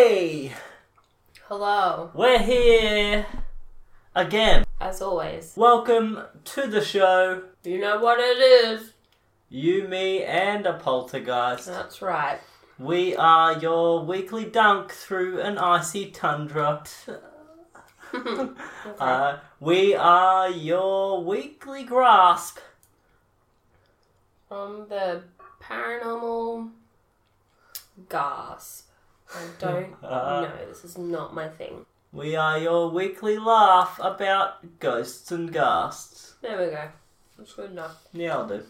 Way! Hello, We're here again. as always. Welcome to the show. You know what it is. You, me, and a poltergeist. That's right. We are your weekly dunk through an icy tundra. uh, we are your weekly grasp. From the paranormal gasp. I don't Uh. know. This is not my thing. We are your weekly laugh about ghosts and ghasts. There we go. That's good enough. Yeah, I'll do.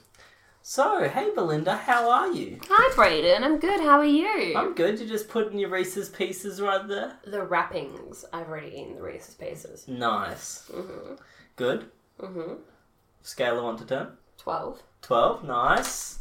So, hey Belinda, how are you? Hi, Brayden. I'm good. How are you? I'm good. You're just putting your Reese's Pieces right there. The wrappings. I've already eaten the Reese's Pieces. Nice. Mm-hmm. Good. Mm-hmm. Scale of 1 to 10. 12. 12. Nice.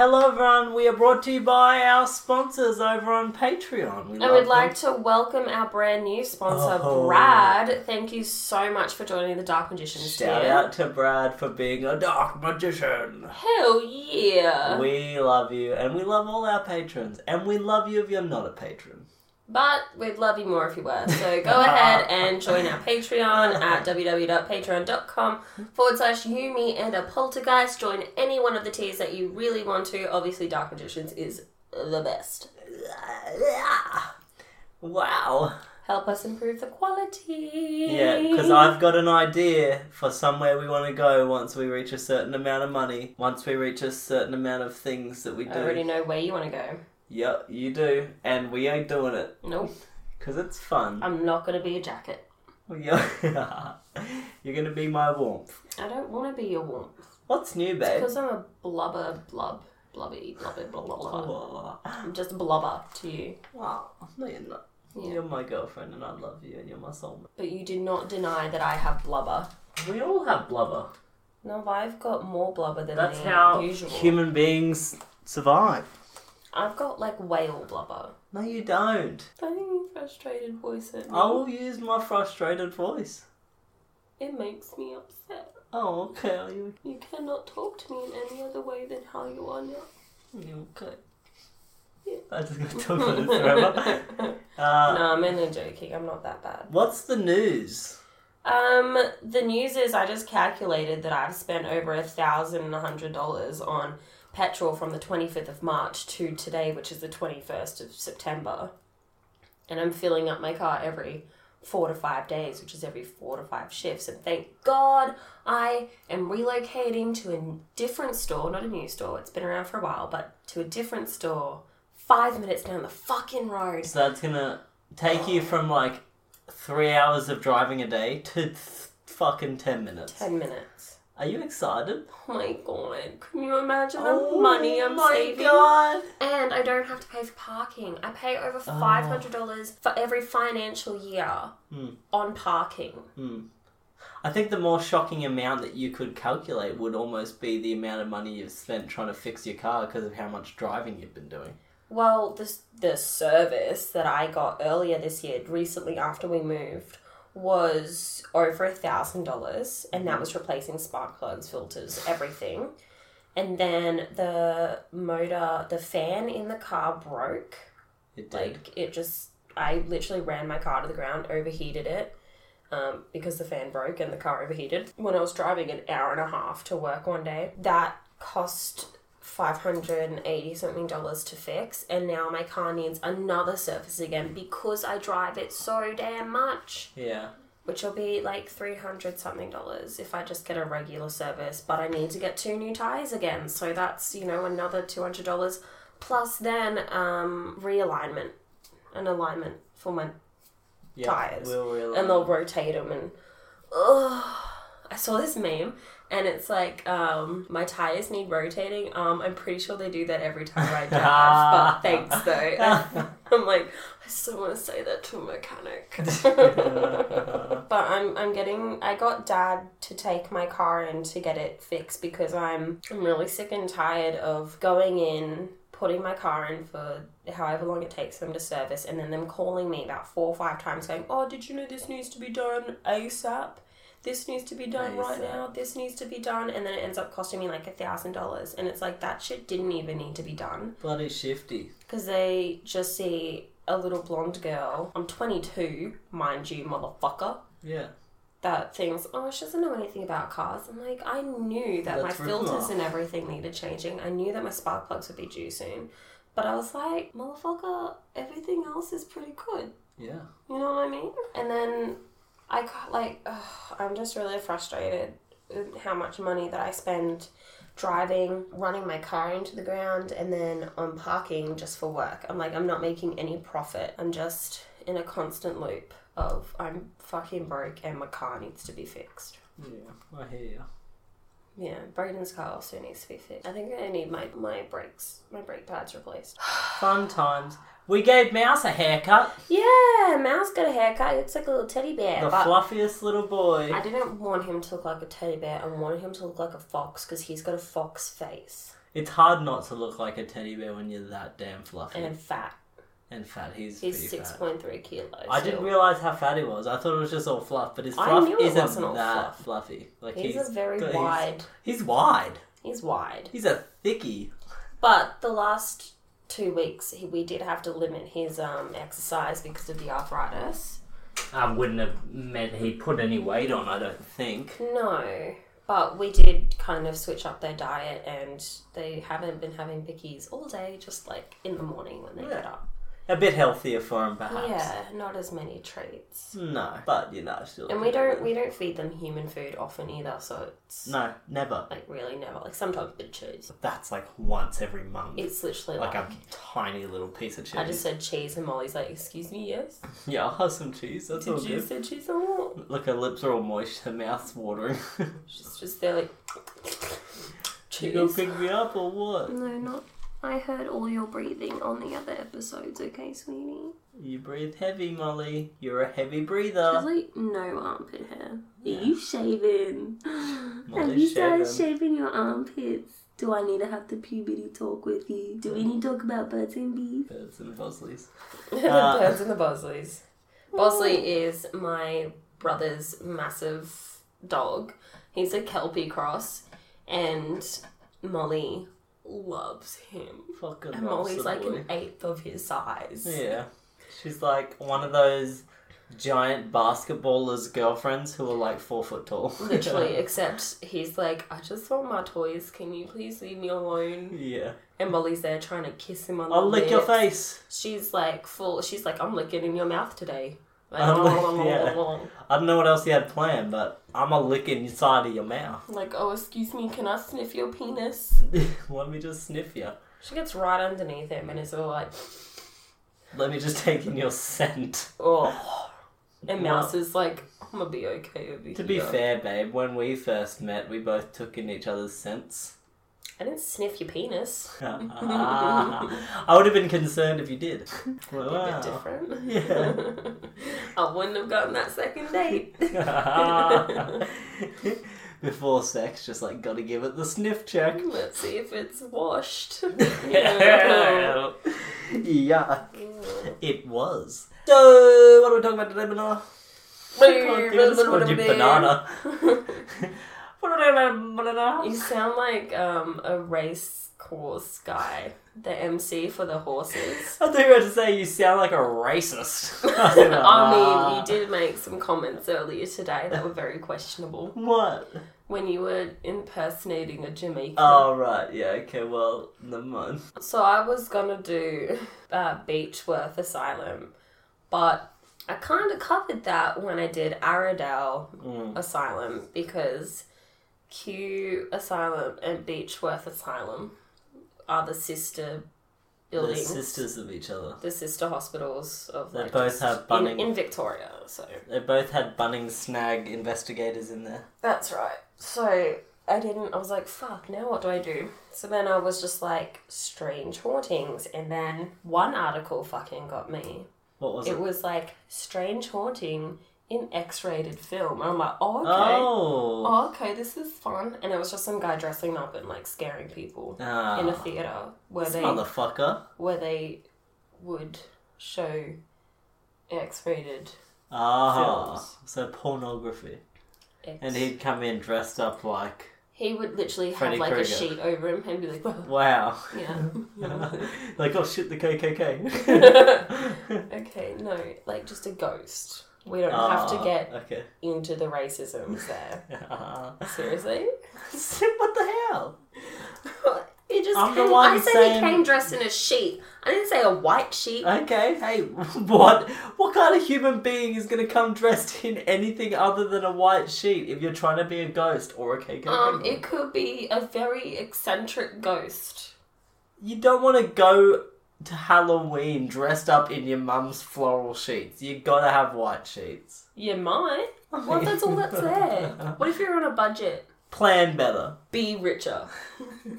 Hello, everyone. We are brought to you by our sponsors over on Patreon. We love would like to welcome our brand new sponsor, Oh. Brad. Thank you so much for joining the Dark Magicians Shout tier. out to Brad for being a dark magician. Hell yeah! We love you, and we love all our patrons. And we love you if you're not a patron. But we'd love you more if you were. So go ahead and join our Patreon at www.patreon.com forward slash you, me, and a poltergeist. Join any one of the tiers that you really want to. Obviously, Dark Magicians is the best. Wow. Help us improve the quality. Yeah, because I've got an idea for somewhere we want to go once we reach a certain amount of money, once we reach a certain amount of things that we do. I already know where you want to go. Yep, you do, and we ain't doing it Nope. because it's fun. I'm not going to be a jacket. Oh, yeah. You're gonna be my warmth. I don't want to be your warmth. What's new, babe? Because I'm a blubber, blub, blubby, blubber, blah, blah, blah. Oh, I'm just a blubber to you. wow, no, you're not. Yeah. You're my girlfriend, and I love you, and you're my soulmate. But you do not deny that I have blubber. We all have blubber. No, but I've got more blubber than That's how usual. human beings survive. I've got like whale blubber. No, you don't. Don't Very frustrated voice at me. I will use my frustrated voice. It makes me upset. Oh, okay. Are you, You cannot talk to me in any other way than how you are now. you okay? Yeah. I just gonna talk about it forever. Uh, no, I'm only joking. I'm not that bad. What's the news? Um, the news is I just calculated that I've spent over a thousand and a hundred dollars on petrol from the 25th of March to today, which is the 21st of September. And I'm filling up my car every four to five days, which is every four to five shifts. And thank God I am relocating to a different store, not a new store, it's been around for a while, but to a different store five minutes down the fucking road. So that's gonna take you from like three hours of driving a day to th- fucking ten minutes. 10 minutes. Are you excited? Oh my god, can you imagine the Oh money I'm my saving? God. And I don't have to pay for parking. I pay over five hundred dollars for every financial year Hmm. on parking. I think the more shocking amount that you could calculate would almost be the amount of money you've spent trying to fix your car because of how much driving you've been doing. Well, this the service that I got earlier this year, recently after we moved, was over a thousand dollars, and that was replacing spark plugs, filters, everything. And then the motor, the fan in the car broke. It did. Like it just, I literally ran my car to the ground, overheated it, um, because the fan broke and the car overheated. When I was driving an hour and a half to work one day, that cost five hundred and eighty something dollars to fix, and now my car needs another service again because I drive it so damn much. yeah. which will be like 300 something dollars if I just get a regular service, but I need to get two new tires again. So that's, you know, another $200 plus then um, realignment and alignment for my Yeah, tires. We'll and they'll rotate them and ugh. I saw this meme and it's like um, my tires need rotating. Um, I'm pretty sure they do that every time I drive, but thanks though. I'm like, I still want to say that to a mechanic. but I'm I'm getting I got dad to take my car in to get it fixed because I'm I'm really sick and tired of going in putting my car in for however long it takes them to service and then them calling me about four or five times going, Oh, did you know this needs to be done ASAP? This needs to be done right ASAP. now. This needs to be done, and then it ends up costing me like a thousand dollars, and it's like that shit didn't even need to be done Bloody shifty. because they just see a little blonde girl. I'm 22, mind you, motherfucker. Yeah. That thinks, oh, she doesn't know anything about cars. I'm like, I knew that Let's my filters and everything needed changing. I knew that my spark plugs would be due soon. But I was like, motherfucker, everything else is pretty good. Yeah. You know what I mean? And then I got like, ugh, I'm just really frustrated with how much money that I spend driving, running my car into the ground, and then on parking just for work. I'm like, I'm not making any profit. I'm just in a constant loop of I'm fucking broke and my car needs to be fixed. Yeah. I hear you. Yeah, Braden's car also needs to be fixed. I think I need my, my brakes, my brake pads replaced. Fun times. We gave Mouse a haircut. Yeah, Mouse got a haircut. He looks like a little teddy bear. The fluffiest little boy. I didn't want him to look like a teddy bear. I wanted him to look like a fox because he's got a fox face It's hard not to look like a teddy bear when you're that damn fluffy and fat. and fat. He's, He's six point three kilos. I didn't realize how fat he was. I thought it was just all fluff, but his I fluff knew it isn't wasn't all that fluff. fluffy. Like He's, he's, a very he's- wide. He's wide. He's wide. He's a thickie. But the last two weeks, he, we did have to limit his um, exercise because of the arthritis. I wouldn't have meant he put any weight on. I don't think. No. But we did kind of switch up their diet, and they haven't been having pickies all day, just like in the morning when they get up. A bit healthier for him, perhaps. Yeah, not as many treats. No, but you know, still. And we don't we don't feed them human food often either, so it's No, never. like really never. Like sometimes bit cheese. That's like once every month. It's literally like like, a tiny little piece of cheese. I just said cheese and Molly's like, excuse me, yes. yeah, I'll have some cheese. That's all Did you good. say cheese or what? Look, her lips are all moist. Her mouth's watering. She's just there like you gonna pick me up or what? No, not. I heard all your breathing on the other episodes. Okay, sweetie. You breathe heavy, Molly. You're a heavy There's breather. like no armpit hair. Are you shaving? Have Molly's you started shaving. shaving your armpits? Do I need to have the puberty talk with you? Do we need to talk about birds and bees? Birds and Bosleys. the Uh, birds and the Bosleys. Bosley is my brother's massive dog. He's a Kelpie cross, and Molly loves him. Fucking And loves Molly's the like an eighth of his size. Yeah. She's like one of those giant basketballers' girlfriends who are like four foot tall. Literally, except he's like, I just want my toys. Can you please leave me alone? yeah. And Molly's there trying to kiss him on the I'll lick your face. She's like full. She's like, I'm licking in your mouth today. Like, I'm lick- yeah. I don't know what else you had planned, but I'm a lick inside of your mouth. Like, oh, excuse me, can I sniff your penis? Let me just sniff you. She gets right underneath him and is all like, Let me just take in your scent. oh. And Well- Mouse is like, I'm gonna be okay over here. To be fair, babe, when we first met, we both took in each other's scents. I didn't sniff your penis. I would have been concerned if you did. A Wow. bit different. Yeah. I wouldn't have gotten that second date. Before sex, just like gotta give it the sniff check. Mm, let's see if it's washed. yeah. Mm. It was. So, what are we talking about today, banana? Can't think of this banana. What are we talking about, banana? You sound like um, a race course guy, the MC for the horses. I thought you were to say you sound like a racist. I, I mean, you did make some comments earlier today that were very questionable What? when you were impersonating a Jamaican. Oh, right. Yeah, okay, well, never mind. So I was gonna do uh, Beechworth Asylum, but I kind of covered that when I did Aradale Mm. Asylum because Kew Asylum and Beechworth Asylum are the sister They're buildings. sisters of each other. the sister hospitals of They like, both have in, Bunning- in Victoria. So They both had Bunnings Snag investigators in there. that's right. So I didn't. I was like, "Fuck! Now what do I do?" So then I was just like, "Strange hauntings," and then one article fucking got me. What was it? It was like strange haunting in X-rated film. And I'm like, "Oh, okay." Oh. Oh, okay, this is fun. And it was just some guy dressing up and like scaring people Ah. in a theater where they motherfucker. where they would show X-rated Ah. Films. So pornography. X. And he'd come in dressed up like. he would literally Freddy have like Krueger. a sheet over him and be like, Wow. yeah. like, oh shit, the KKK. okay, no, like just a ghost. We don't have to Ah, get Okay. into the racisms there. Seriously? what the hell? He just I'm the one I said saying- he came dressed in a sheet. I didn't say a white sheet. Okay, hey, what? What kind of human being is gonna come dressed in anything other than a white sheet if you're trying to be a ghost or a KKK? Um, it could be a very eccentric ghost. You don't want to go to Halloween dressed up in your mum's floral sheets. You gotta have white sheets. You might. What? if That's all that's there. What if you're on a budget? Plan better. Be richer.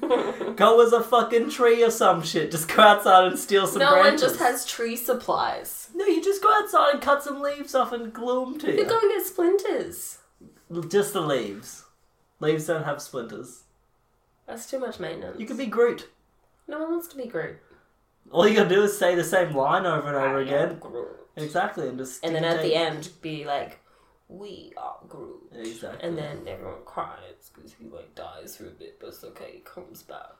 Go as a fucking tree or some shit. Just go outside and steal some no one branches. just has tree supplies. No, you just go outside and cut some leaves off and glue them to You you. go and get splinters. Just the leaves. Leaves don't have splinters. That's too much maintenance. You could be Groot. No one wants to be Groot. All you gotta do is say the same line over and over I again. Groot. Exactly, and just And then at the end, be like, "We are Groot." Exactly. And then everyone cries because he like dies for a bit, but it's okay. He comes back.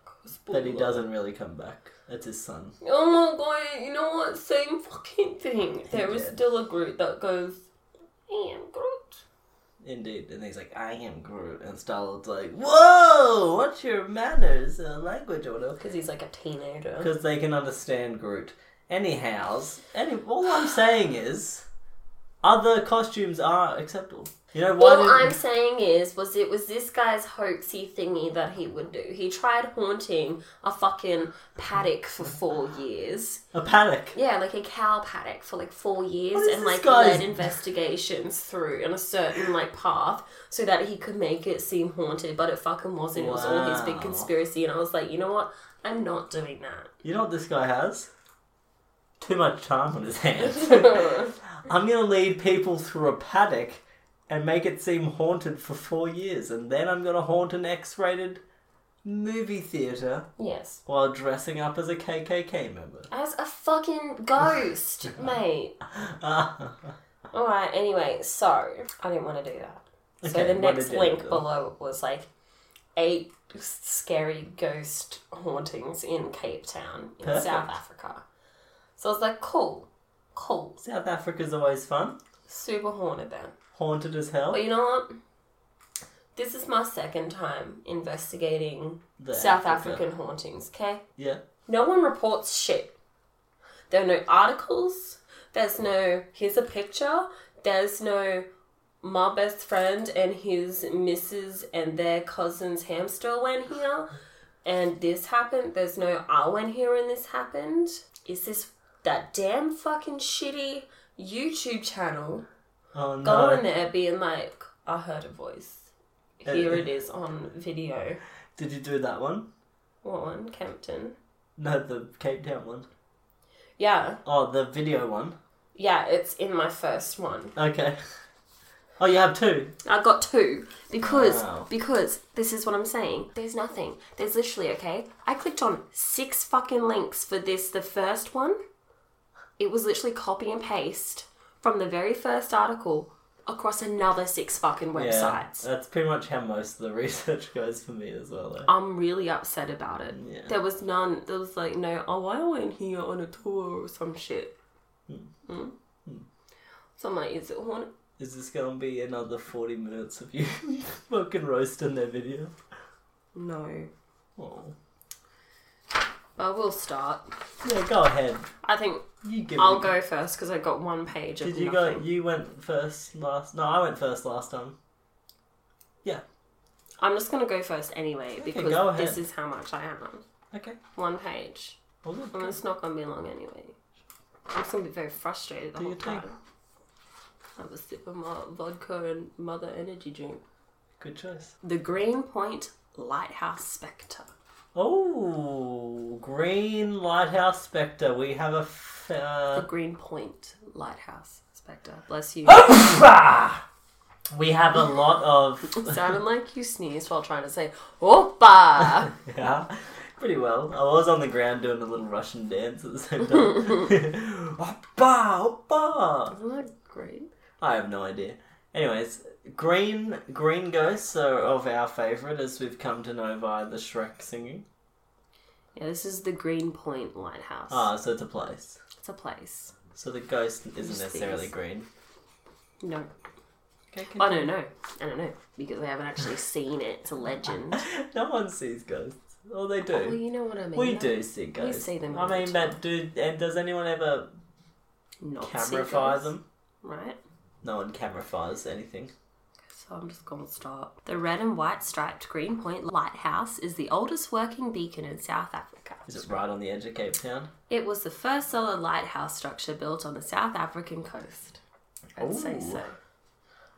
But he doesn't really come back. That's his son. Oh my god! You know what? Same fucking thing. There is did. still a Groot that goes, "I am Groot." Indeed. And he's like, I am Groot. And Star-Lord's like, Whoa! What's your manners, uh, language, or whatever? Because he's like a teenager. Because they can understand Groot. Anyhows, any, all I'm saying is, other costumes are acceptable. You know, why All I'm saying is, was it was this guy's hoaxy thingy that he would do. He tried haunting a fucking paddock for four years. a paddock? Yeah, like a cow paddock for like four years, and like guy's- led investigations through in a certain like path so that he could make it seem haunted, but it fucking wasn't. It was all his big conspiracy, and I was like, you know what? I'm not doing that. You know what this guy has? Too much time on his hands. I'm gonna lead people through a paddock and make it seem haunted for four years, and then I'm gonna haunt an X-rated movie theater yes. while dressing up as a KKK member. As a fucking ghost, mate. Alright, anyway, so I didn't want to do that. so Okay, the what next did you link do? below was like eight scary ghost hauntings in Cape Town in Perfect. South Africa. So I was like, cool, cool. South Africa's always fun. Super haunted there. Haunted as hell. But you know what? This is my second time investigating The South Africa. African hauntings, okay? Yeah. No one reports shit. There are no articles. There's no, here's a picture. There's no, my best friend and his missus and their cousin's hamster went here and this happened. There's no, I went here and this happened. Is this that damn fucking shitty YouTube channel Oh no. going there being like, I heard a voice. Uh, Here it uh. is on video. Did you do that one? What one? Kempton. No, the Cape Town one. Yeah, Oh, the video one. yeah, it's in my first one. Okay. Oh, you have two. I got two because Wow. because this is what I'm saying. There's nothing. There's literally okay. I clicked on six fucking links for this. The first one, it was literally copy and paste from the very first article across another six fucking websites. Yeah, that's pretty much how most of the research goes for me as well. Though. I'm really upset about it. Yeah. There was none. There was like no. Oh, I went here on a tour or some shit. Hmm? So I'm like, is it haunted? Is this gonna be another forty minutes of you fucking roasting their video? No. Oh. But we'll start. Yeah, go ahead. I think You give I'll it. go first because I got one page of Did you nothing. go? You went first last. No, I went first last time. Yeah. I'm just gonna go first anyway because go ahead. this is how much I have. Okay. One page. Well, good. And it's not gonna be long anyway. I'm just gonna be very frustrated the Do whole your thing. time. Have a sip of my vodka and mother energy drink. Good choice. The Green Point Lighthouse Spectre. Oh, Green Lighthouse Spectre. We have a. F- The uh, Green Point Lighthouse Spectre. Bless you. we have a lot of. Sounded like you sneezed while trying to say "Oppa." yeah, pretty well. I was on the ground doing a little Russian dance at the same time. Oppa, oppa. Isn't that great? I have no idea. Anyways, green green ghosts are of our favourite, as we've come to know via the Shrek singing. Yeah, this is the Green Point Lighthouse. Ah, so it's a place. It's a place. So the ghost isn't Just necessarily these. green. No, Okay, I don't know. I don't know because I haven't actually seen it. It's a legend. No one sees ghosts. Oh, they do. well, you know what I mean. we though. do see ghosts. We see them I the mean, but do and does anyone ever Not see camera ghosts, fire them? right? No one camera fires anything. So I'm just gonna stop. The red and white striped Green Point Lighthouse is the oldest working beacon in South Africa. Is it right on the edge of Cape Town? It was the first solid lighthouse structure built on the South African coast. I'd say so.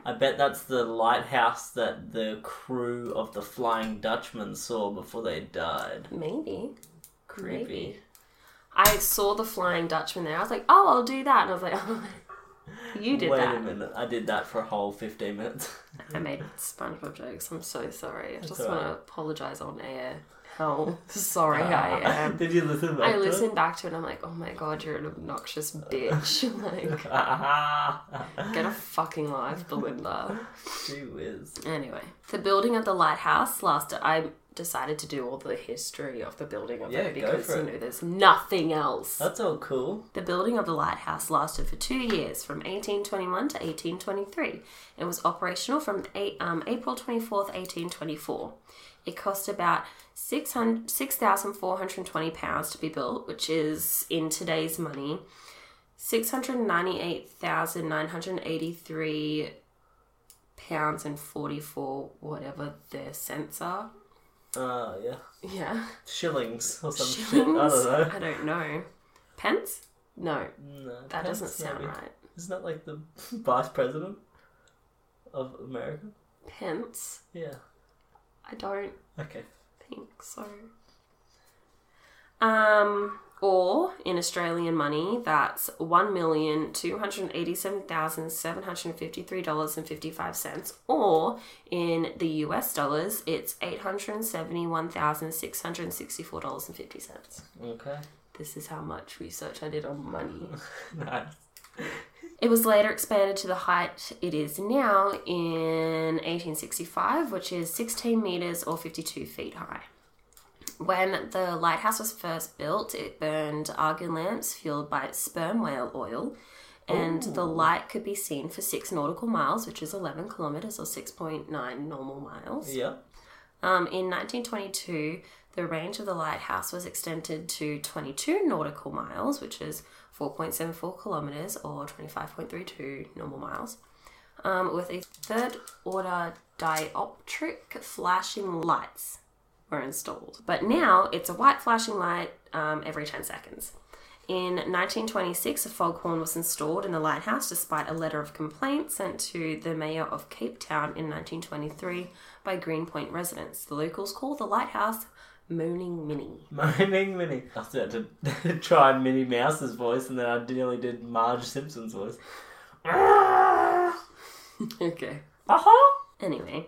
I bet that's the lighthouse that the crew of the Flying Dutchman saw before they died. Maybe. Creepy. Maybe. I saw the Flying Dutchman there. I was like, oh, I'll do that. And I was like, oh, you did Wait that. a minute, I did that for a whole 15 minutes. I made SpongeBob jokes. I'm so sorry. I just alright. want to apologize on air. How sorry I am. did you listen back I to listened back to it and I'm like, oh my god, you're an obnoxious bitch. like, get a fucking life, Belinda. She whiz. Anyway, the building of the lighthouse lasted. I decided to do all the history of the building of Yeah, it because you it. know there's nothing else. That's all cool. The building of the lighthouse lasted for two years, from 1821 to 1823. It was operational from eight, um, April 24th, 1824. It cost about 600 £6,420 to be built, which is in today's money 698,983 pounds and 44 whatever their cents are. Uh, yeah. Yeah. Shillings or some Shillings? shit. I don't know. I don't know. Pence? No, No, that pence, doesn't sound maybe. right. Isn't that like the vice president of America? Pence? Yeah. I don't Okay. think so. Um, or in Australian money, that's one million two hundred eighty-seven thousand seven hundred fifty-three dollars and fifty-five cents. Or in the US dollars, it's eight hundred seventy-one thousand six hundred sixty-four dollars and fifty cents. Okay. This is how much research I did on money. nice. It was later expanded to the height it is now in 1865, which is 16 meters or 52 feet high. When the lighthouse was first built, it burned Argand lamps fueled by sperm whale oil, and the light could be seen for six nautical miles, which is 11 kilometers or 6.9 normal miles. Yeah. Um, in 1922, the range of the lighthouse was extended to 22 nautical miles, which is 4.74 kilometers or 25.32 normal miles, um, with a third order dioptric flashing lights were installed. But now it's a white flashing light um, every 10 seconds. In 1926, a foghorn was installed in the lighthouse despite a letter of complaint sent to the mayor of Cape Town in 1923 by Greenpoint residents. The locals call the lighthouse Moaning Minnie. Moaning Minnie. I about to try Minnie Mouse's voice and then I nearly did Marge Simpson's voice. okay. Uh-huh. Anyway,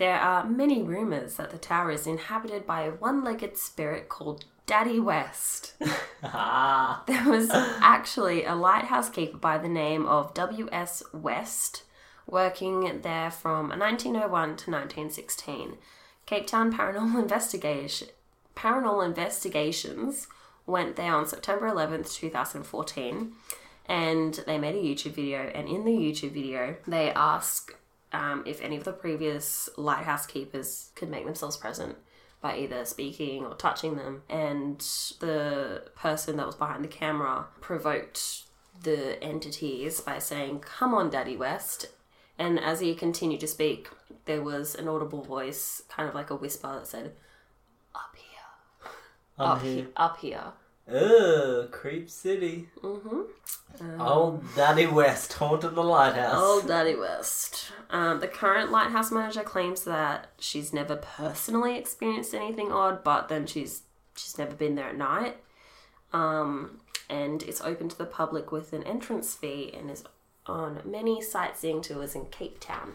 there are many rumors that the tower is inhabited by a one legged spirit called Daddy West. Ah. There was actually a lighthouse keeper by the name of W.S. West working there from 1901 to 1916. Cape Town Paranormal Investigation Paranormal Investigations went there on September 11th, 2014, and they made a YouTube video. And in the YouTube video, they ask um, if any of the previous lighthouse keepers could make themselves present by either speaking or touching them. And the person that was behind the camera provoked the entities by saying, Come on, Daddy West. And as he continued to speak, there was an audible voice, kind of like a whisper, that said, Up here. I'm up here. here. Up here. Ugh, Creep City. Mm-hmm. Old Daddy West haunted the lighthouse. Old Daddy West. Um, the current lighthouse manager claims that she's never personally experienced anything odd, but then she's she's never been there at night. Um, and it's open to the public with an entrance fee and is on many sightseeing tours in Cape Town.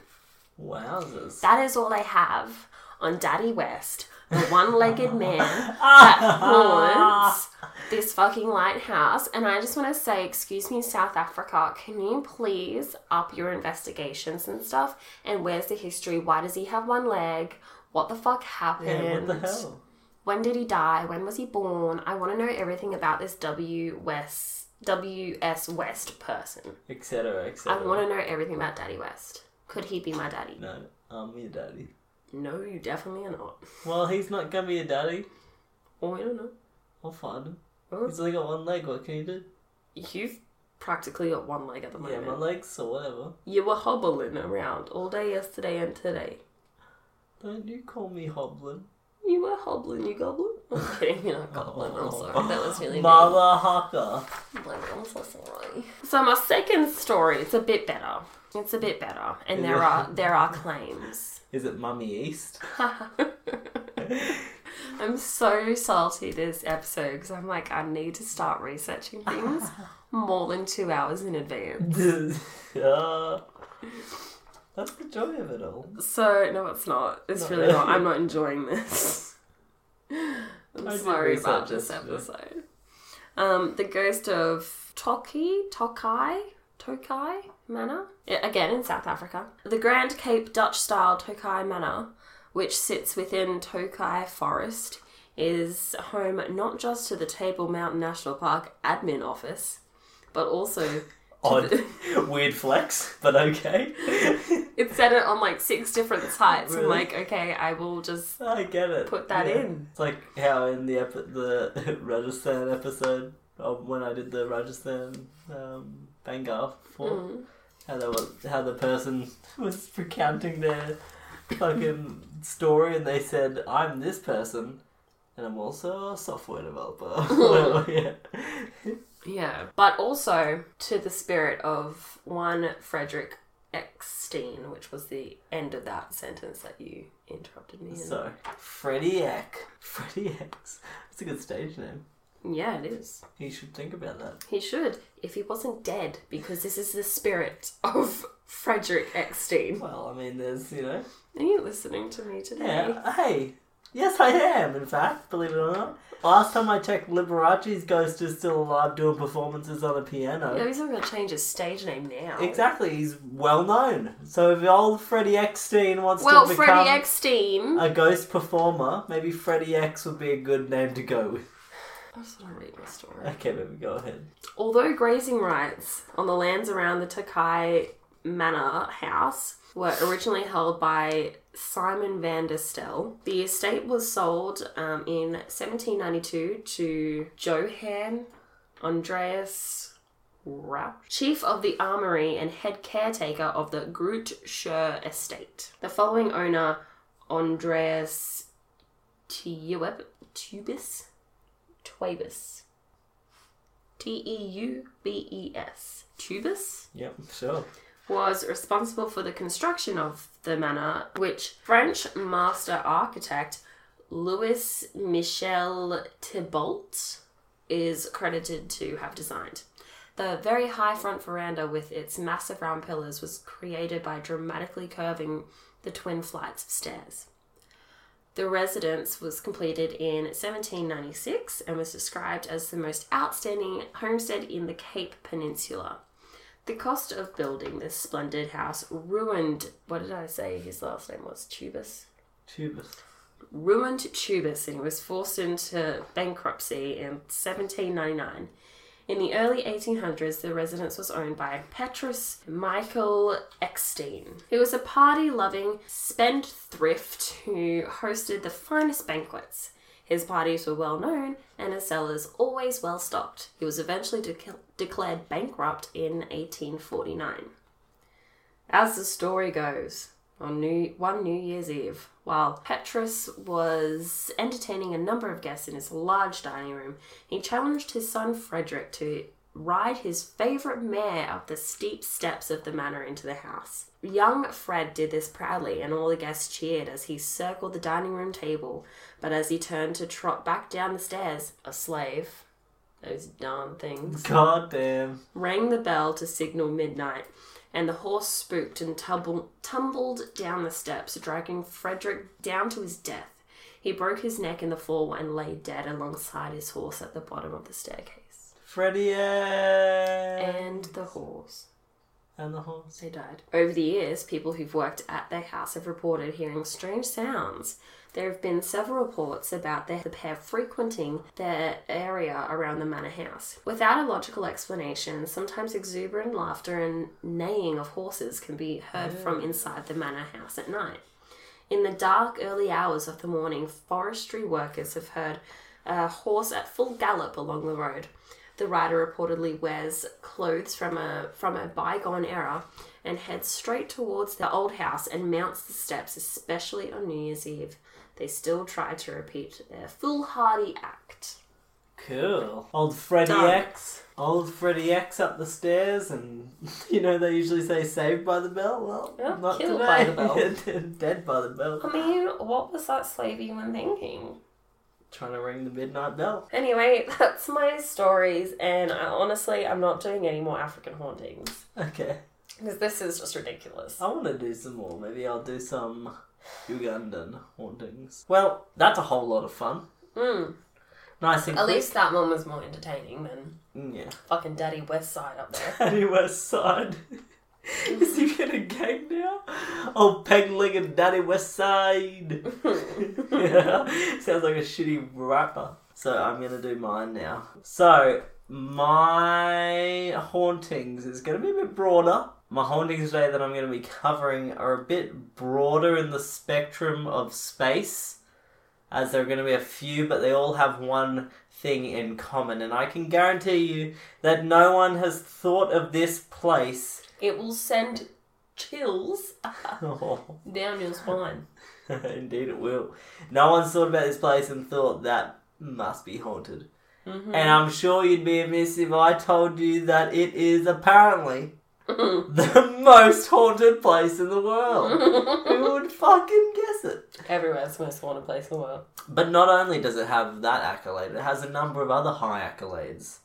Wowzers. That is all I have on Daddy West, the one-legged man that haunts this fucking lighthouse. And I just want to say, excuse me, South Africa, can you please up your investigations and stuff? And where's the history? Why does he have one leg? What the fuck happened? yeah, what the hell? When did he die? When was he born? I want to know everything about this W West W.S. West person. Etc. Etc. I want to know everything about Daddy West. Could he be my daddy? No, I'm your daddy. No, you definitely are not. Well, he's not gonna be your daddy. Oh, I don't know. I'll find him. Oh. He's only got one leg. What can you do? You've practically got one leg at the moment. Yeah, my legs or whatever. You were hobbling around all day yesterday and today. Don't you call me hobbling. You were hobbling, you goblin. I'm kidding, you're not goblin. I'm oh. sorry. That was really mean. Mother Hucker. I'm so sorry. So my second story, it's a bit better. It's a bit better, and there are there are claims. Is it Mummy East? I'm so salty this episode because I'm like I need to start researching things more than two hours in advance. uh, that's the joy of it all. So no, it's not. It's Not really really. not. I'm not enjoying this. I'm I sorry about this episode. Um, the ghost of Toki Tokai Tokai Manor again in South Africa. The Grand Cape Dutch style Tokai Manor, which sits within Tokai Forest, is home not just to the Table Mountain National Park admin office, but also Odd, weird flex, but okay. it said it on like six different sites. I'm like, okay, I will just I get it. Put that in. It's like how in the epi- the Rajasthan episode of when I did the Rajasthan um, Bhangarh for Mm. how they was how the person was recounting their fucking story and they said I'm this person and I'm also a software developer. yeah. Yeah, but also to the spirit of one Frederick Eckstein, which was the end of that sentence that you interrupted me in. So Freddie Eck, Freddie X. That's a good stage name. Yeah, it is. He should think about that. He should, if he wasn't dead, because this is the spirit of Frederick Eckstein. Well, I mean, there's you know. Are you listening to me today? Yeah, uh, hey. Yes, I am, in fact, believe it or not. Last time I checked, Liberace's ghost is still alive doing performances on a piano. Yeah, he's not going to change his stage name now. Exactly, he's well known. So if old Freddie Eckstein wants Well, to become Freddie Eckstein. a ghost performer, maybe Freddie X would be a good name to go with. I just want to read my story. Okay, baby, go ahead. Although grazing rights on the lands around the Tokai Manor house were originally held by Simon van der Stel, the estate was sold um, in 1792 to Johann Andreas Rauch, chief of the armory and head caretaker of the Groote Schuur estate. The following owner, Andreas Tubis, Teubes, T E U B E S. Tubus Yep, sure. was responsible for the construction of the manor, which French master architect Louis Michel Thibault is credited to have designed. The very high front veranda with its massive round pillars was created by dramatically curving the twin flights of stairs. The residence was completed in 1796 and was described as the most outstanding homestead in the Cape Peninsula. The cost of building this splendid house ruined. What did I say his last name was? Tubus? Tubus. Ruined Tubus and he was forced into bankruptcy in 1799. In the early 1800s, the residence was owned by Petrus Michael Eckstein, who was a party loving spendthrift who hosted the finest banquets. His parties were well known and his cellars always well stocked. He was eventually de- declared bankrupt in 1849. As the story goes, on New one New Year's Eve, while Petrus was entertaining a number of guests in his large dining room, he challenged his son Frederick to ride his favourite mare up the steep steps of the manor into the house. Young Fred did this proudly, and all the guests cheered as he circled the dining room table. But as he turned to trot back down the stairs, a slave, those darn things, God damn. rang the bell to signal midnight, and the horse spooked and tumble, tumbled down the steps, dragging Frederick down to his death. He broke his neck in the fall and lay dead alongside his horse at the bottom of the staircase. Freddy And the horse. and the horse. They died. Over the years, people who've worked at their house have reported hearing strange sounds. There have been several reports about the, pair frequenting the area around the manor house. Without a logical explanation, sometimes exuberant laughter and neighing of horses can be heard mm. from inside the manor house at night. In the dark, early hours of the morning, forestry workers have heard a horse at full gallop along the road. The rider reportedly wears clothes from a from a bygone era and heads straight towards the old house and mounts the steps, especially on New Year's Eve. They still try to repeat their foolhardy act. Cool. Old Freddy Done. X. Old Freddy X up the stairs, and you know they usually say "saved by the bell." Well, Yeah, not killed today. by the bell. Dead by the bell. I mean, what was that slave even thinking? Trying to ring the midnight bell. Anyway, that's my stories, and I, honestly, I'm not doing any more African hauntings Okay. because this is just ridiculous. I want to do some more. Maybe I'll do some Ugandan hauntings. Well, that's a whole lot of fun. Mm. Nice and At quick. least that one was more entertaining than Mm, yeah. fucking Daddy West Side up there. Paddy West Side. Is he gonna gang now? Oh, Peg Leg and Daddy West Side. yeah. Sounds like a shitty rapper. So I'm gonna do mine now. So my hauntings is gonna be a bit broader. My hauntings today that I'm gonna be covering are a bit broader in the spectrum of space, as there are gonna be a few, but they all have one thing in common, and I can guarantee you that no one has thought of this place. It will send chills Oh. down your spine. Indeed, it will. No one's thought about this place and thought that must be haunted. Mm-hmm. And I'm sure you'd be amiss if I told you that it is apparently the most haunted place in the world. Who would fucking guess it? Everywhere's the most haunted place in the world. But not only does it have that accolade, it has a number of other high accolades,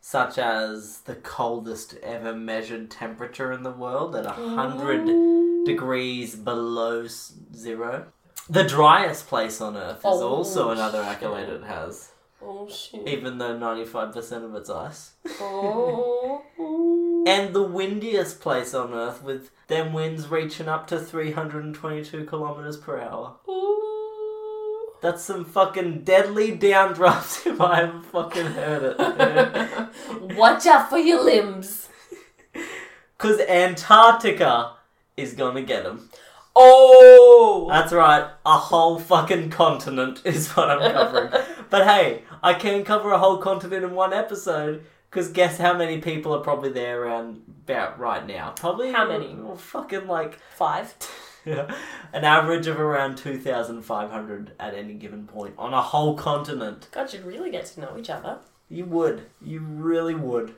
such as the coldest ever measured temperature in the world at 100 degrees below zero. The driest place on earth is Oh, also another shit. accolade it has, Oh shit. even though 95% of it's ice. Oh. And the windiest place on earth, with them winds reaching up to 322 kilometers per hour. Ooh. That's some fucking deadly downdraft if I ever fucking heard it. Watch out for your limbs. Because Antarctica is gonna get them. Oh. That's right, a whole fucking continent is what I'm covering. but hey, I can cover a whole continent in one episode. Because guess how many people are probably there around about right now? Probably How many? well, fucking like Five. an average of around 2,500 at any given point on a whole continent. God, you'd really get to know each other. You would. You really would.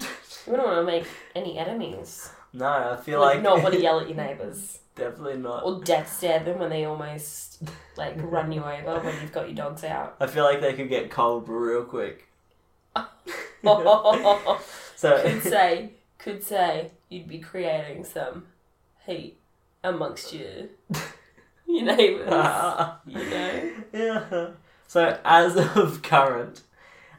You wouldn't want to make any enemies. No, I feel Like, like. not want to yell at your neighbours. Definitely not. Or death stare them when they almost, like, run you over when you've got your dogs out. I feel like they could get cold real quick. could So. say, could say you'd be creating some heat amongst your, your neighbours. you know? yeah. So, as of current,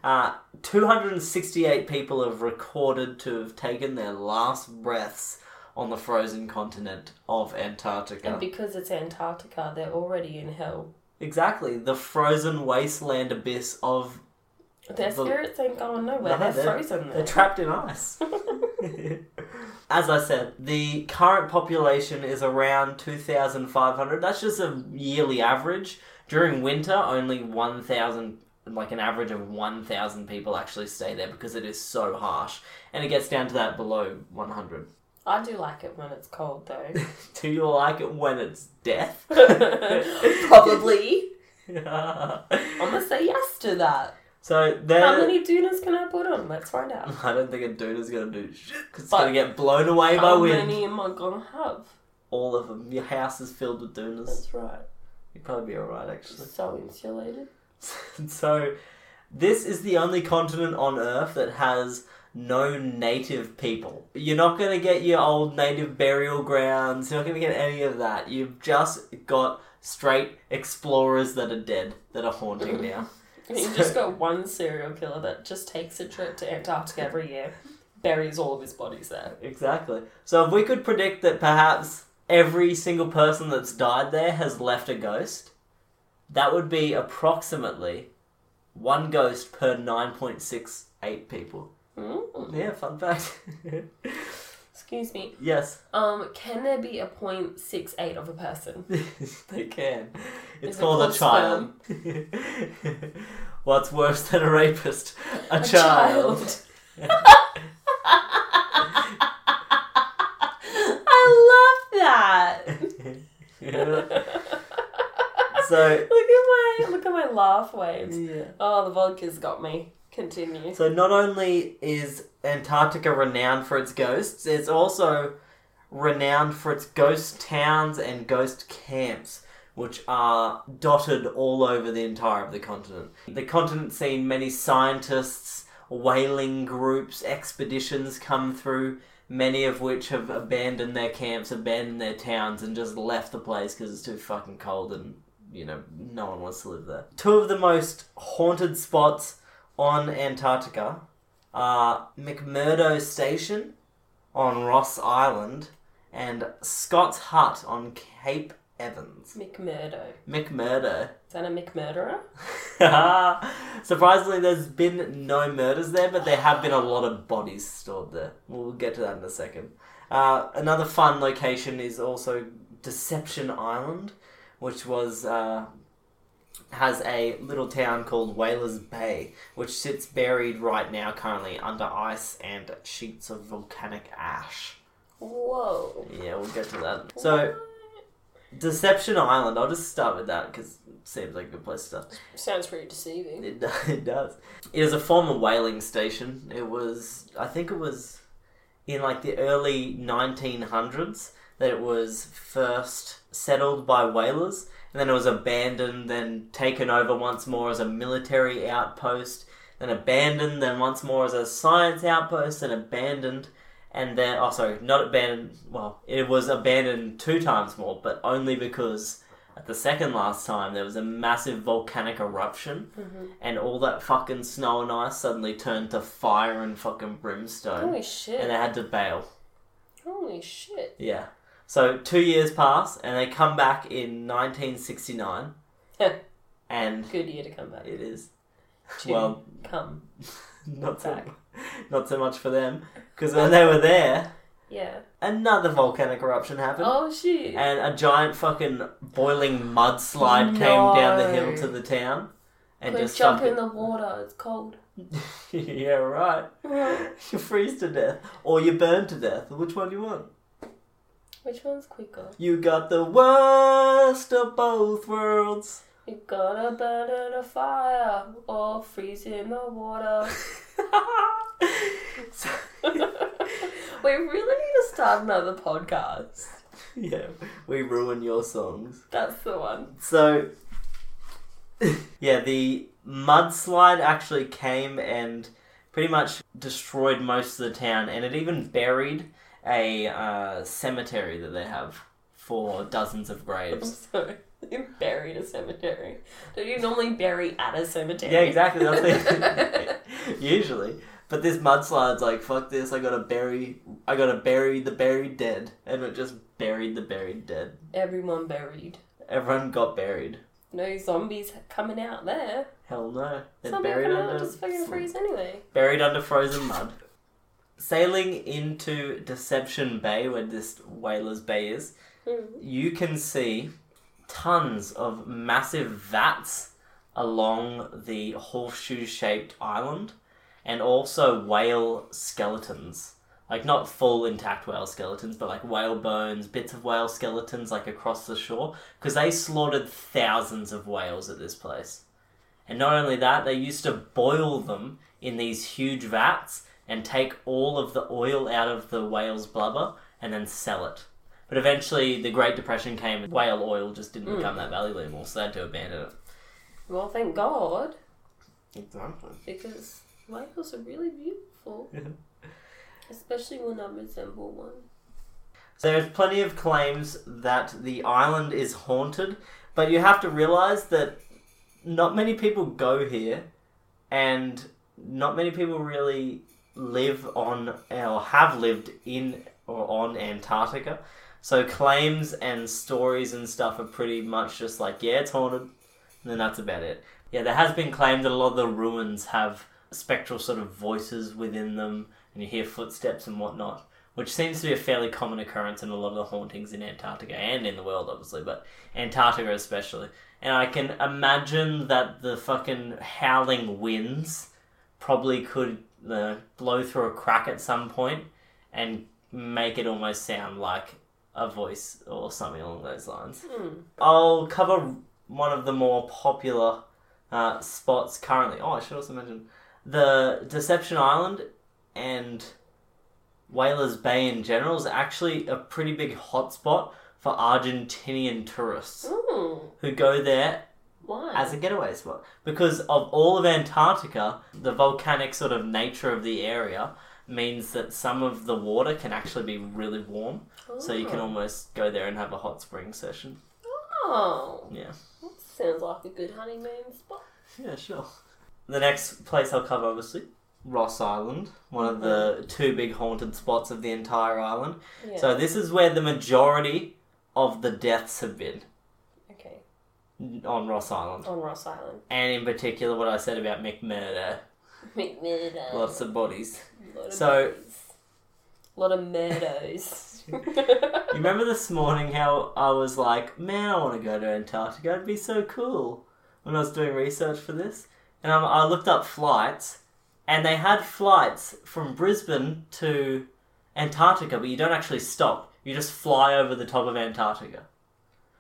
uh, 268 people have recorded to have taken their last breaths on the frozen continent of Antarctica. And because it's Antarctica, they're already in hell. exactly. The frozen wasteland abyss of Their The- spirits ain't going nowhere. No, they're, frozen They're trapped in ice. As I said, the current population is around 2,500. That's just a yearly average. During winter, only 1,000, like an average of 1,000 people actually stay there because it is so harsh. And it gets down to that below 100. I do like it when it's cold though. Do you like it when it's death? Probably. I'm gonna say yes to that. How many doonas can I put on? Let's find out. I don't think a is gonna do shit because it's But gonna get blown away by wind. How wind. many am I gonna have? All of them. Your house is filled with doonas. That's right. You'd probably be alright, actually. So insulated. so, this is the only continent on Earth that has no native people. You're not going to get your old native burial grounds, you're not going to get any of that. You've just got straight explorers that are dead, that are haunting now. You just got one serial killer that just takes a trip to Antarctica every year, buries all of his bodies there. Exactly. So, if we could predict that perhaps every single person that's died there has left a ghost, that would be approximately one ghost per 9.68 people. Mm. Yeah, fun fact. Excuse me. yes, Um, can there be a point six eight of a person? they can. It's Is it called a child. What's worse than a rapist? A, child. I love that. so, Look at my look at my laugh waves. yeah. Oh, the vodka's got me. Continue. So not only is Antarctica renowned for its ghosts, it's also renowned for its ghost towns and ghost camps, which are dotted all over the entire of the continent. The continent's seen many scientists, whaling groups, expeditions come through, many of which have abandoned their camps, abandoned their towns, and just left the place because it's too fucking cold and, you know, no one wants to live there. Two of the most haunted spots on Antarctica are McMurdo Station on Ross Island and Scott's Hut on Cape Evans. McMurdo. McMurdo. Is that a McMurderer? Surprisingly, there's been no murders there, but there have been a lot of bodies stored there. We'll get to that in a second. Uh, another fun location is also Deception Island, which was uh, has a little town called Whalers Bay, which sits buried right now, currently under ice and sheets of volcanic ash. Whoa. Yeah, we'll get to that. So, Deception Island. I'll just start with that because it seems like a good place to start. Sounds pretty deceiving. It, it does. It is a former whaling station. It was, I think it was in like the early 1900s that it was first settled by whalers, and then it was abandoned, then taken over once more as a military outpost, then abandoned, then once more as a science outpost, and abandoned, and then, oh, sorry, not abandoned, well, it was abandoned two times more, but only because at the second last time there was a massive volcanic eruption mm-hmm. and all that fucking snow and ice suddenly turned to fire and fucking brimstone Holy shit. and they had to bail Holy shit. yeah so two years pass and they come back in 1969 and Good year to come back. it is To well come. not so back. not so much for them because when they were there Yeah. another volcanic eruption happened Oh shit. and a giant fucking boiling mudslide came down the hill No. to the town and Quick, just jump in the water. It's cold. yeah, right. You freeze to death, or you burn to death. Which one do you want? Which one's quicker? You got the worst of both worlds. You gotta burn in a fire or freeze in the water. We really need to start another podcast. yeah, we ruin your songs. That's the one. So, yeah, the mudslide actually came and pretty much destroyed most of the town, and it even buried a uh, cemetery that they have for dozens of I'm graves. sorry. You buried a cemetery. Don't you normally bury at a cemetery? Yeah, exactly. That's it. Usually, but this mudslide's like fuck this. I gotta bury. I gotta bury the buried dead, and it just buried the buried dead. Everyone buried. Everyone got buried. No zombies coming out there. Hell no. They're Zombie buried coming out under just fucking freeze anyway. buried under frozen mud. Sailing into Deception Bay, where this Whalers Bay is, Hmm. you can see tons of massive vats along the horseshoe shaped island and also whale skeletons. Like, not full intact whale skeletons, but like whale bones, bits of whale skeletons, like across the shore. Because they slaughtered thousands of whales at this place. And not only that, they used to boil them in these huge vats and take all of the oil out of the whale's blubber and then sell it. But eventually, the Great Depression came and whale oil just didn't become mm. that valuable anymore, so they had to abandon it. Well, thank God, Exactly. because whales are really beautiful. Especially when I resemble one. So there's plenty of claims that the island is haunted, but you have to realize that not many people go here, and not many people really live on or have lived in or on Antarctica. So claims and stories and stuff are pretty much just like, yeah, it's haunted, and then that's about it. Yeah, there has been claimed that a lot of the ruins have spectral sort of voices within them, and you hear footsteps and whatnot, which seems to be a fairly common occurrence in a lot of the hauntings in Antarctica and in the world, obviously, but Antarctica especially. And I can imagine that the fucking howling winds probably could uh, blow through a crack at some point and make it almost sound like a voice or something along those lines. I'll cover one of the more popular uh, spots currently. Oh, I should also mention the Deception Island and Whalers Bay in general is actually a pretty big hotspot for Argentinian tourists Mm, who go there why? as a getaway spot because of all of Antarctica, the volcanic sort of nature of the area means that some of the water can actually be really warm, so you can Oh. almost go there and have a hot spring session. Oh, Yeah. that sounds like a good honeymoon spot. Yeah, sure. The next place I'll cover, obviously, Ross Island, one of the mm-hmm. two big haunted spots of the entire island. Yeah. So this is where the majority of the deaths have been on Ross Island, on Ross Island. and in particular, what I said about McMurdo, McMurdo. lots of bodies. Lot of So- bodies. lot of murdos. You remember this morning how I was like, man, I want to go to Antarctica. It'd be so cool. When I was doing research for this, and I, I looked up flights, and they had flights from Brisbane to Antarctica, but you don't actually stop. You just fly over the top of Antarctica.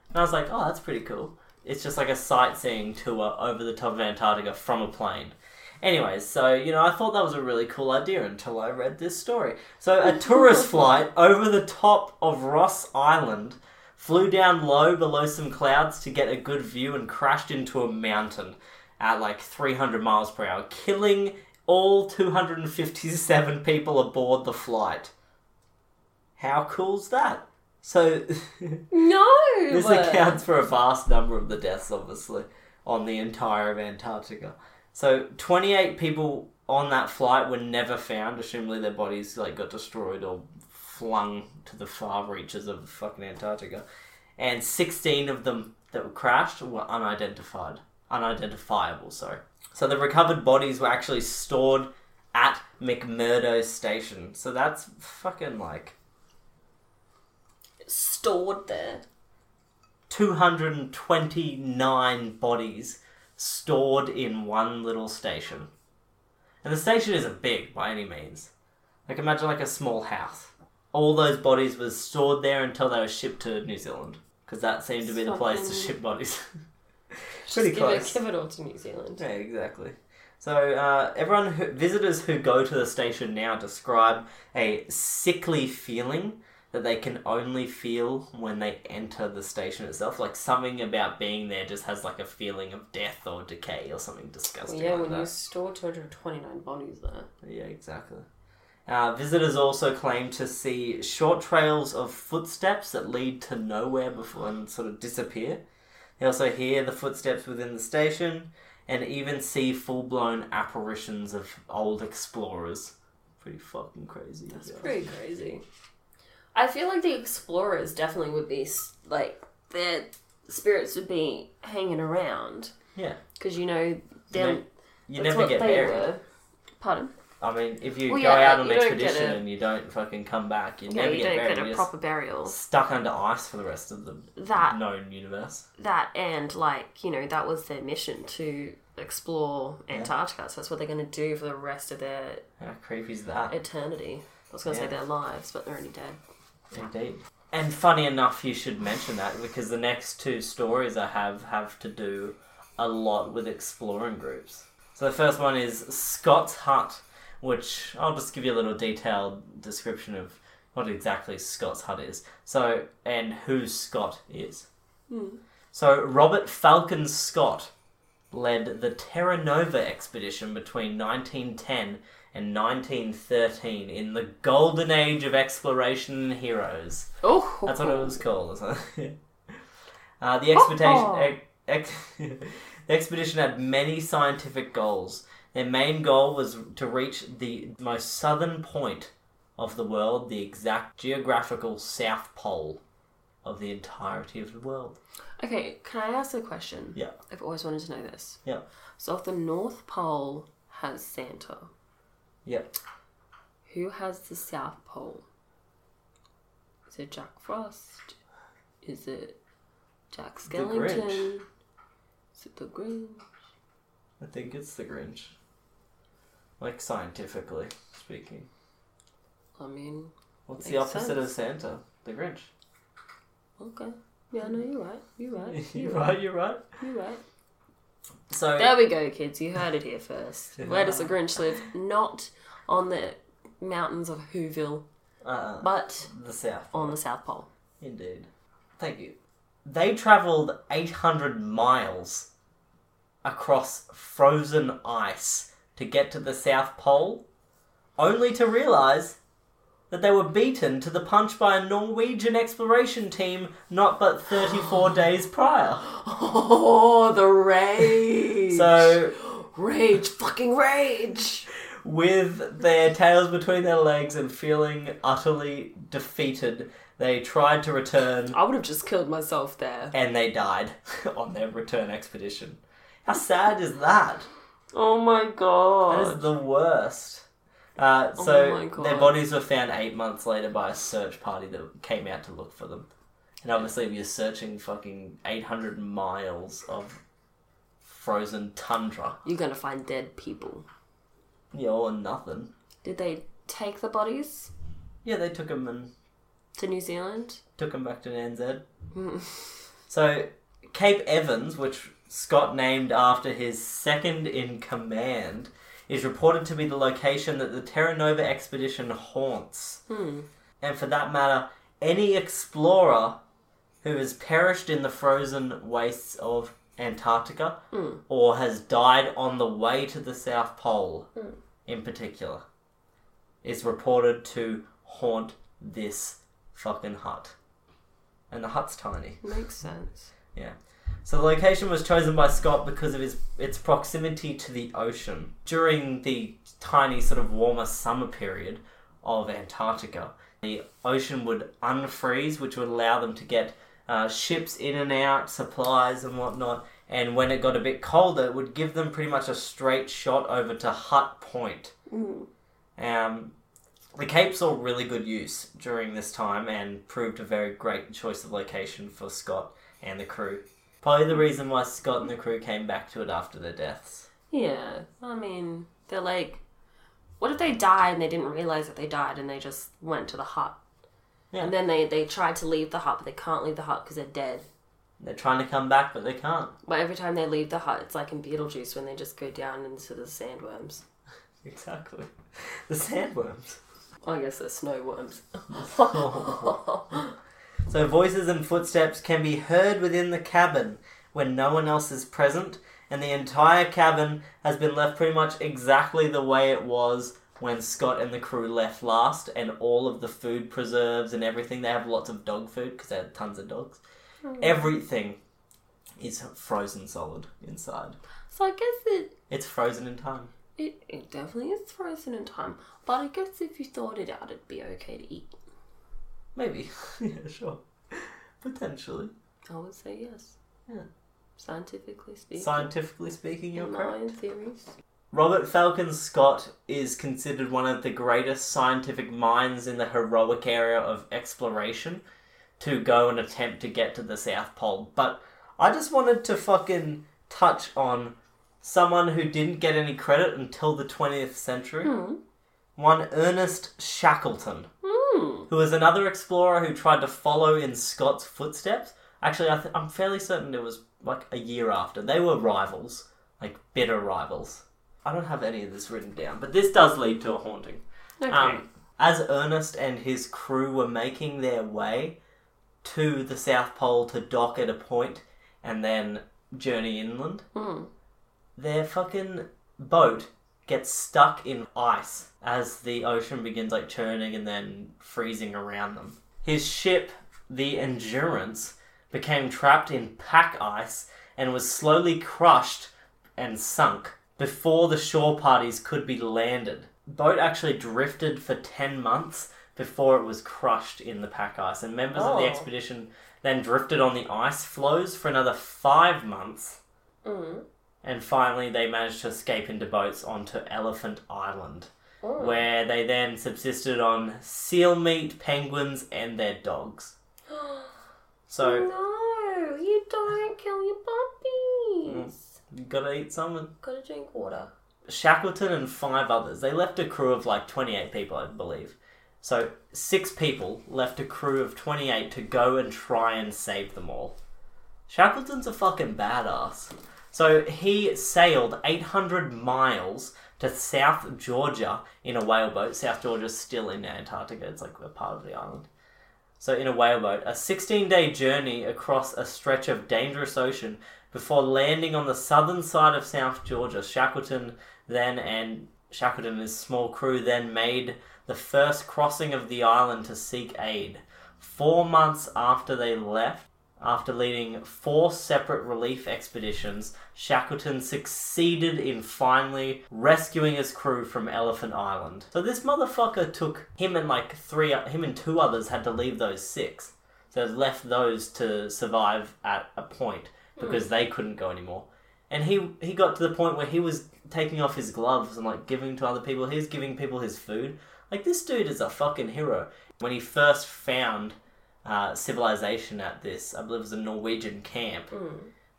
And I was like, oh, that's pretty cool. It's just like a sightseeing tour over the top of Antarctica from a plane. Anyways, so, you know, I thought that was a really cool idea until I read this story. So, a tourist flight over the top of Ross Island flew down low below some clouds to get a good view and crashed into a mountain at like 300 miles per hour, killing all 257 people aboard the flight. How cool's that? So, no. this accounts for a vast number of the deaths, obviously, on the entire of Antarctica. So, 28 people on that flight were never found. Assumably, their bodies like got destroyed or flung to the far reaches of fucking Antarctica, and 16 of them that were crashed were unidentified, unidentifiable. Sorry. So the recovered bodies were actually stored at McMurdo Station. So that's fucking like stored there. 229 bodies stored in one little station. And the station isn't big by any means. Like imagine like a small house. All those bodies were stored there until they were shipped to New Zealand because that seemed to be the place to ship bodies. Pretty give close. It, give it all to New Zealand. Yeah, exactly. So uh, everyone, who, visitors who go to the station now describe a sickly feeling that they can only feel when they enter the station itself. Like something about being there just has like a feeling of death or decay or something disgusting. yeah, like when that. you store 229 bodies there. Yeah, exactly. Uh, visitors also claim to see short trails of footsteps that lead to nowhere before and sort of disappear. They also hear the footsteps within the station and even see full blown apparitions of old explorers. Pretty fucking crazy. That's yeah. pretty crazy. I feel like the explorers definitely would be like they're spirits would be hanging around Yeah. because you know them. You that's never get buried. were. Pardon? I mean, if you Well, go yeah, out on an expedition a- and you don't fucking come back, you Yeah, never you get don't buried. get a proper burial. stuck under ice for the rest of the That known universe. that and like you know that was their mission to explore Antarctica. So that's what they're going to do for the rest of their How creepy is that? eternity. I was going to Yeah. say their lives, but they're only dead. Indeed. And funny enough, you should mention that because the next two stories I have have to do a lot with exploring groups. So the first one is Scott's Hut, which I'll just give you a little detailed description of what exactly Scott's Hut is. So, and who Scott is. Hmm. So, Robert Falcon Scott led the Terra Nova expedition between 1910 and 1913 in the golden age of exploration and heroes. Oh, That's what it was called. isn't it? uh, the expedition, ex, ex, the expedition had many scientific goals. Their main goal was to reach the most southern point of the world, the exact geographical south pole of the entirety of the world. Okay, can I ask a question? Yeah. I've always wanted to know this. Yeah. So if the North Pole has Santa, Yep. who has the South Pole? Is it Jack Frost? Is it Jack Grinch. Skellington? Is it the Grinch? I think it's the Grinch. Like scientifically speaking. I mean, What's the opposite of. Santa? The Grinch. okay. Yeah, no, you're right. You're right. you're right, you're right. You're right. So There we go, kids. You heard it here first. Where does the Grinch live? Not on the mountains of Whoville, uh, but the South. on the South Pole. Indeed. Thank you. They travelled 800 miles across frozen ice to get to the South Pole, only to realise that they were beaten to the punch by a Norwegian exploration team not but 34 days prior. Oh, the rage! So, rage, fucking rage! with their tails between their legs and feeling utterly defeated, they tried to return I would have just killed myself there. and they died on their return expedition. How sad is that? Oh my That god. is the worst. Uh, so Oh their bodies were found eight months later by a search party that came out to look for them. And obviously, we are searching fucking 800 miles of frozen tundra. You're gonna find dead people. Yeah, or nothing. Did they take the bodies Yeah, they took them and to New Zealand? took them back to NZ. so Cape Evans, which Scott named after his second in command, is reported to be the location that the Terra Nova expedition haunts. Hmm. And for that matter, any explorer who has perished in the frozen wastes of Antarctica hmm. or has died on the way to the South Pole, hmm. in particular, is reported to haunt this fucking hut. And the hut's tiny. Makes sense. Yeah. So the location was chosen by Scott because of his its proximity to the ocean. During the tiny sort of warmer summer period of Antarctica, the ocean would unfreeze, which would allow them to get uh, ships in and out, supplies and whatnot. And when it got a bit colder, it would give them pretty much a straight shot over to Hut Point. Um, the Cape saw really good use during this time and proved a very great choice of location for Scott and the crew. Probably the reason why Scott and the crew came back to it after their deaths. Yeah, I mean, they're like, what if they died and they didn't realize that they died and they just went to the hut? Yeah. And then they, they tried to leave the hut, but they can't leave the hut because they're dead. They're trying to come back, but they can't. But every time they leave the hut, it's like in Beetlejuice when they just go down into the sandworms. Exactly. The sandworms. I guess they're snow worms. So voices and footsteps can be heard within the cabin when no one else is present, and the entire cabin has been left pretty much exactly the way it was when Scott and the crew left last, and all of the food preserves and everything. They have lots of dog food because they had tons of dogs. Hmm. Everything is frozen solid inside. So I guess it, It's frozen in time. it, it definitely is frozen in time. But I guess if you thawed it out, it'd be okay to eat. Maybe. yeah, sure. Potentially. I would say yes. Yeah. Scientifically speaking. Scientifically speaking, you're in correct. theories. Robert Falcon Scott is considered one of the greatest scientific minds in the heroic area of exploration to go and attempt to get to the South Pole. But I just wanted to fucking touch on someone who didn't get any credit until the 20th century. Hmm. One Ernest Shackleton, Hmm. Who was another explorer who tried to follow in Scott's footsteps. Actually, I th- I'm fairly certain it was like a year after. They were rivals, like bitter rivals. I don't have any of this written down, but this does lead to a haunting. Okay. Um, as Ernest and his crew were making their way to the South Pole to dock at a point and then journey inland, Hmm. their fucking boat gets stuck in ice as the ocean begins like churning and then freezing around them. His ship, the Endurance, became trapped in pack ice and was slowly crushed and sunk before the shore parties could be landed. Boat actually drifted for 10 months before it was crushed in the pack ice, and members of the Oh. expedition then drifted on the ice floes for another 5 months Hmm. And finally they managed to escape into boats onto Elephant Island, Oh. where they then subsisted on seal meat, penguins, and their dogs. So no, you don't kill your puppies. Mm, you gotta eat some. Gotta drink water. Shackleton and five others. They left a crew of like twenty-eight people, I believe. So six people left a crew of twenty-eight to go and try and save them all. Shackleton's a fucking badass. So he sailed 800 miles to South Georgia in a whaleboat. South Georgia's still in Antarctica, it's like a part of the island. So, in a whaleboat, a 16 day journey across a stretch of dangerous ocean before landing on the southern side of South Georgia. Shackleton then and Shackleton and his small crew then made the first crossing of the island to seek aid. Four months after they left, after leading four separate relief expeditions, Shackleton succeeded in finally rescuing his crew from Elephant Island. So this motherfucker took him and like three, him and two others had to leave those six. So left those to survive at a point because hmm. they couldn't go anymore. And he he got to the point where he was taking off his gloves and like giving to other people. He was giving people his food. Like this dude is a fucking hero. When he first found uh, civilization at this, I believe it was a Norwegian camp.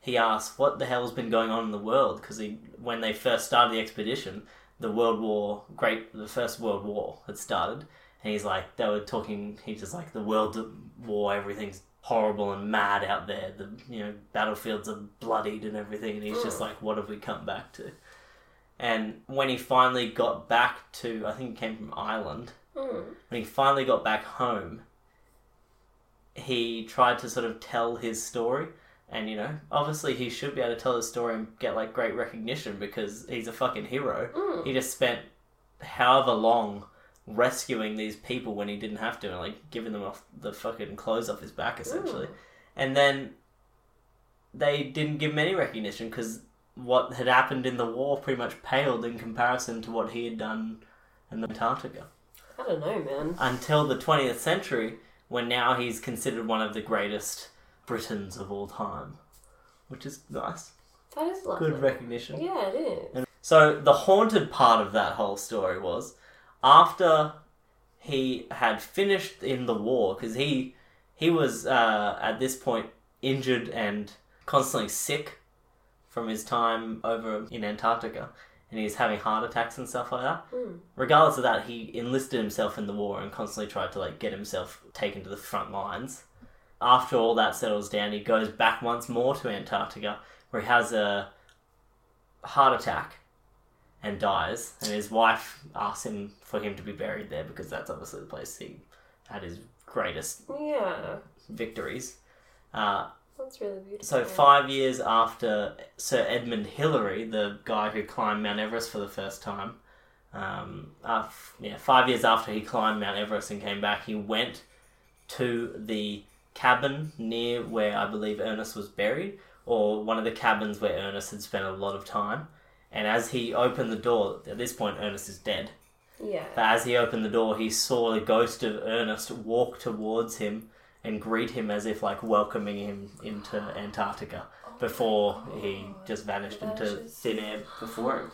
He asked, "What the hell's been going on in the world?" Because when they first started the expedition, the World War, great, the First World War had started, and he's like, they were talking. He's just like, the World War, everything's horrible and mad out there. The you know battlefields are bloodied and everything, and he's just like, what have we come back to? And when he finally got back to, I think he came from Ireland. Hmm. When he finally got back home, he tried to sort of tell his story. And, you know, obviously he should be able to tell his story and get, like, great recognition because he's a fucking hero. Mm. He just spent however long rescuing these people when he didn't have to and, like, giving them off the fucking clothes off his back, essentially. Mm. And then they didn't give him any recognition because what had happened in the war pretty much paled in comparison to what he had done in Antarctica I don't know, man. until the 20th century, when now he's considered one of the greatest Britons of all time, which is nice. That is lovely. Good recognition. Yeah, it is. So the haunted part of that whole story was after he had finished in the war because he he was uh, at this point injured and constantly sick from his time over in Antarctica, and he's having heart attacks and stuff like that. Mm. Regardless of that, he enlisted himself in the war and constantly tried to like get himself taken to the front lines. After all that settles down, he goes back once more to Antarctica, where he has a heart attack and dies. And his wife asks him for him to be buried there because that's obviously the place he had his greatest Yeah, victories. Uh, that's really beautiful. so five years after Sir Edmund Hillary, the guy who climbed Mount Everest for the first time, um, uh, yeah, five years after he climbed Mount Everest and came back, he went to the cabin near where I believe Ernest was buried, or one of the cabins where Ernest had spent a lot of time. And as he opened the door, at this point Ernest is dead. Yeah. But as he opened the door, he saw the ghost of Ernest walk towards him and greet him as if like welcoming him into Antarctica before he just vanished into thin air before him.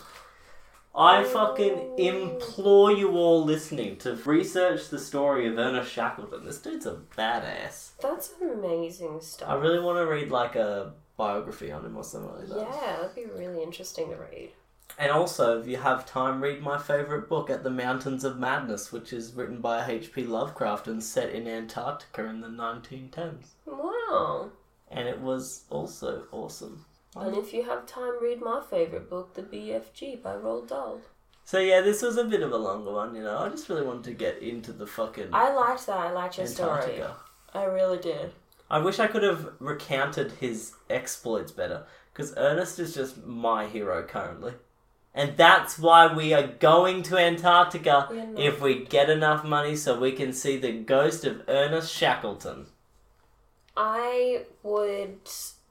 I fucking implore you all listening to research the story of Ernest Shackleton. This dude's a badass. That's an amazing stuff. I really want to read like a biography on him or something like that. Yeah, that'd be really interesting to read. And also, if you have time, read my favourite book, At the Mountains of Madness, which is written by H.P. Lovecraft and set in Antarctica in the 1910s. Wow. And it was also awesome. And if you have time, read my favourite book, The BFG by Roald Dahl. So yeah, this was a bit of a longer one, you know. I just really wanted to get into the fucking I liked that. I liked your story. I really did. I wish I could have recounted his exploits better, because Ernest is just my hero currently. And that's why we are going to Antarctica if we get enough money so we can see the ghost of Ernest Shackleton. I would,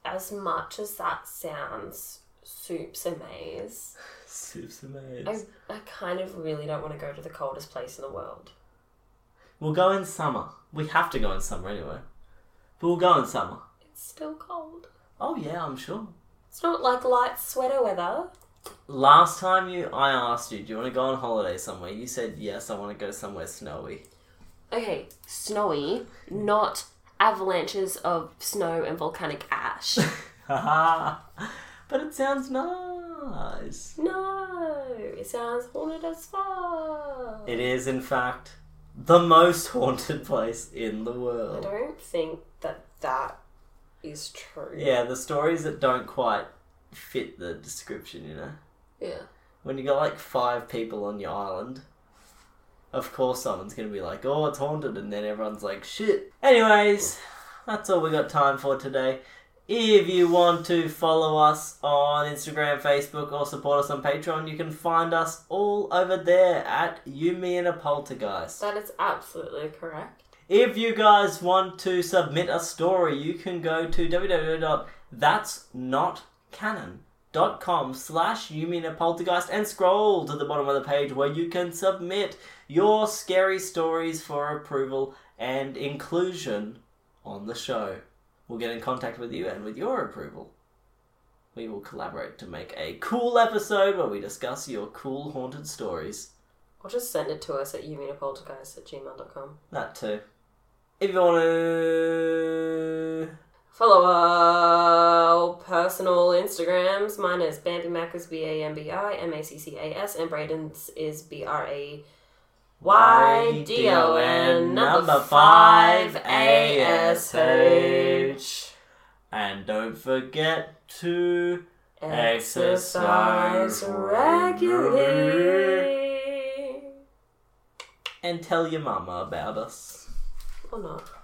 as much as that sounds soups a maze, Soups and I. I kind of really don't want to go to the coldest place in the world. We'll go in summer. We have to go in summer anyway. But we'll go in summer. It's still cold. Oh yeah, I'm sure. It's not like light sweater weather. Last time you, I asked you, do you want to go on holiday somewhere? You said yes. I want to go somewhere snowy. Okay, snowy, not avalanches of snow and volcanic ash. But it sounds nice. no, it sounds haunted as fuck. It is, in fact, the most haunted place in the world. I don't think that that is true. Yeah, the stories that don't quite fit the description, you know. Yeah. When you got like five people on your island, of course someone's gonna be like, "Oh, it's haunted," and then everyone's like, "Shit." Anyways, that's all we got time for today. If you want to follow us on Instagram, Facebook, or support us on Patreon, you can find us all over there at You, Me, and a Poltergeist. That is absolutely correct. If you guys want to submit a story, you can go to www.that'snotcanon.com slash you mean a poltergeist and scroll to the bottom of the page where you can submit your scary stories for approval and inclusion on the show. We'll get in contact with you and with your approval. We will collaborate to make a cool episode where we discuss your cool haunted stories. Or just send it to us at youmeanapoltergeist at gmail.com. That too. If you want to Follow our personal Instagrams. Mine is Bambi Mac is B A M B I M A C C A S, and Braydon's is B R A Y D O N number five A S H. And don't forget to Exercise regularly. and tell your mama about us. Or not.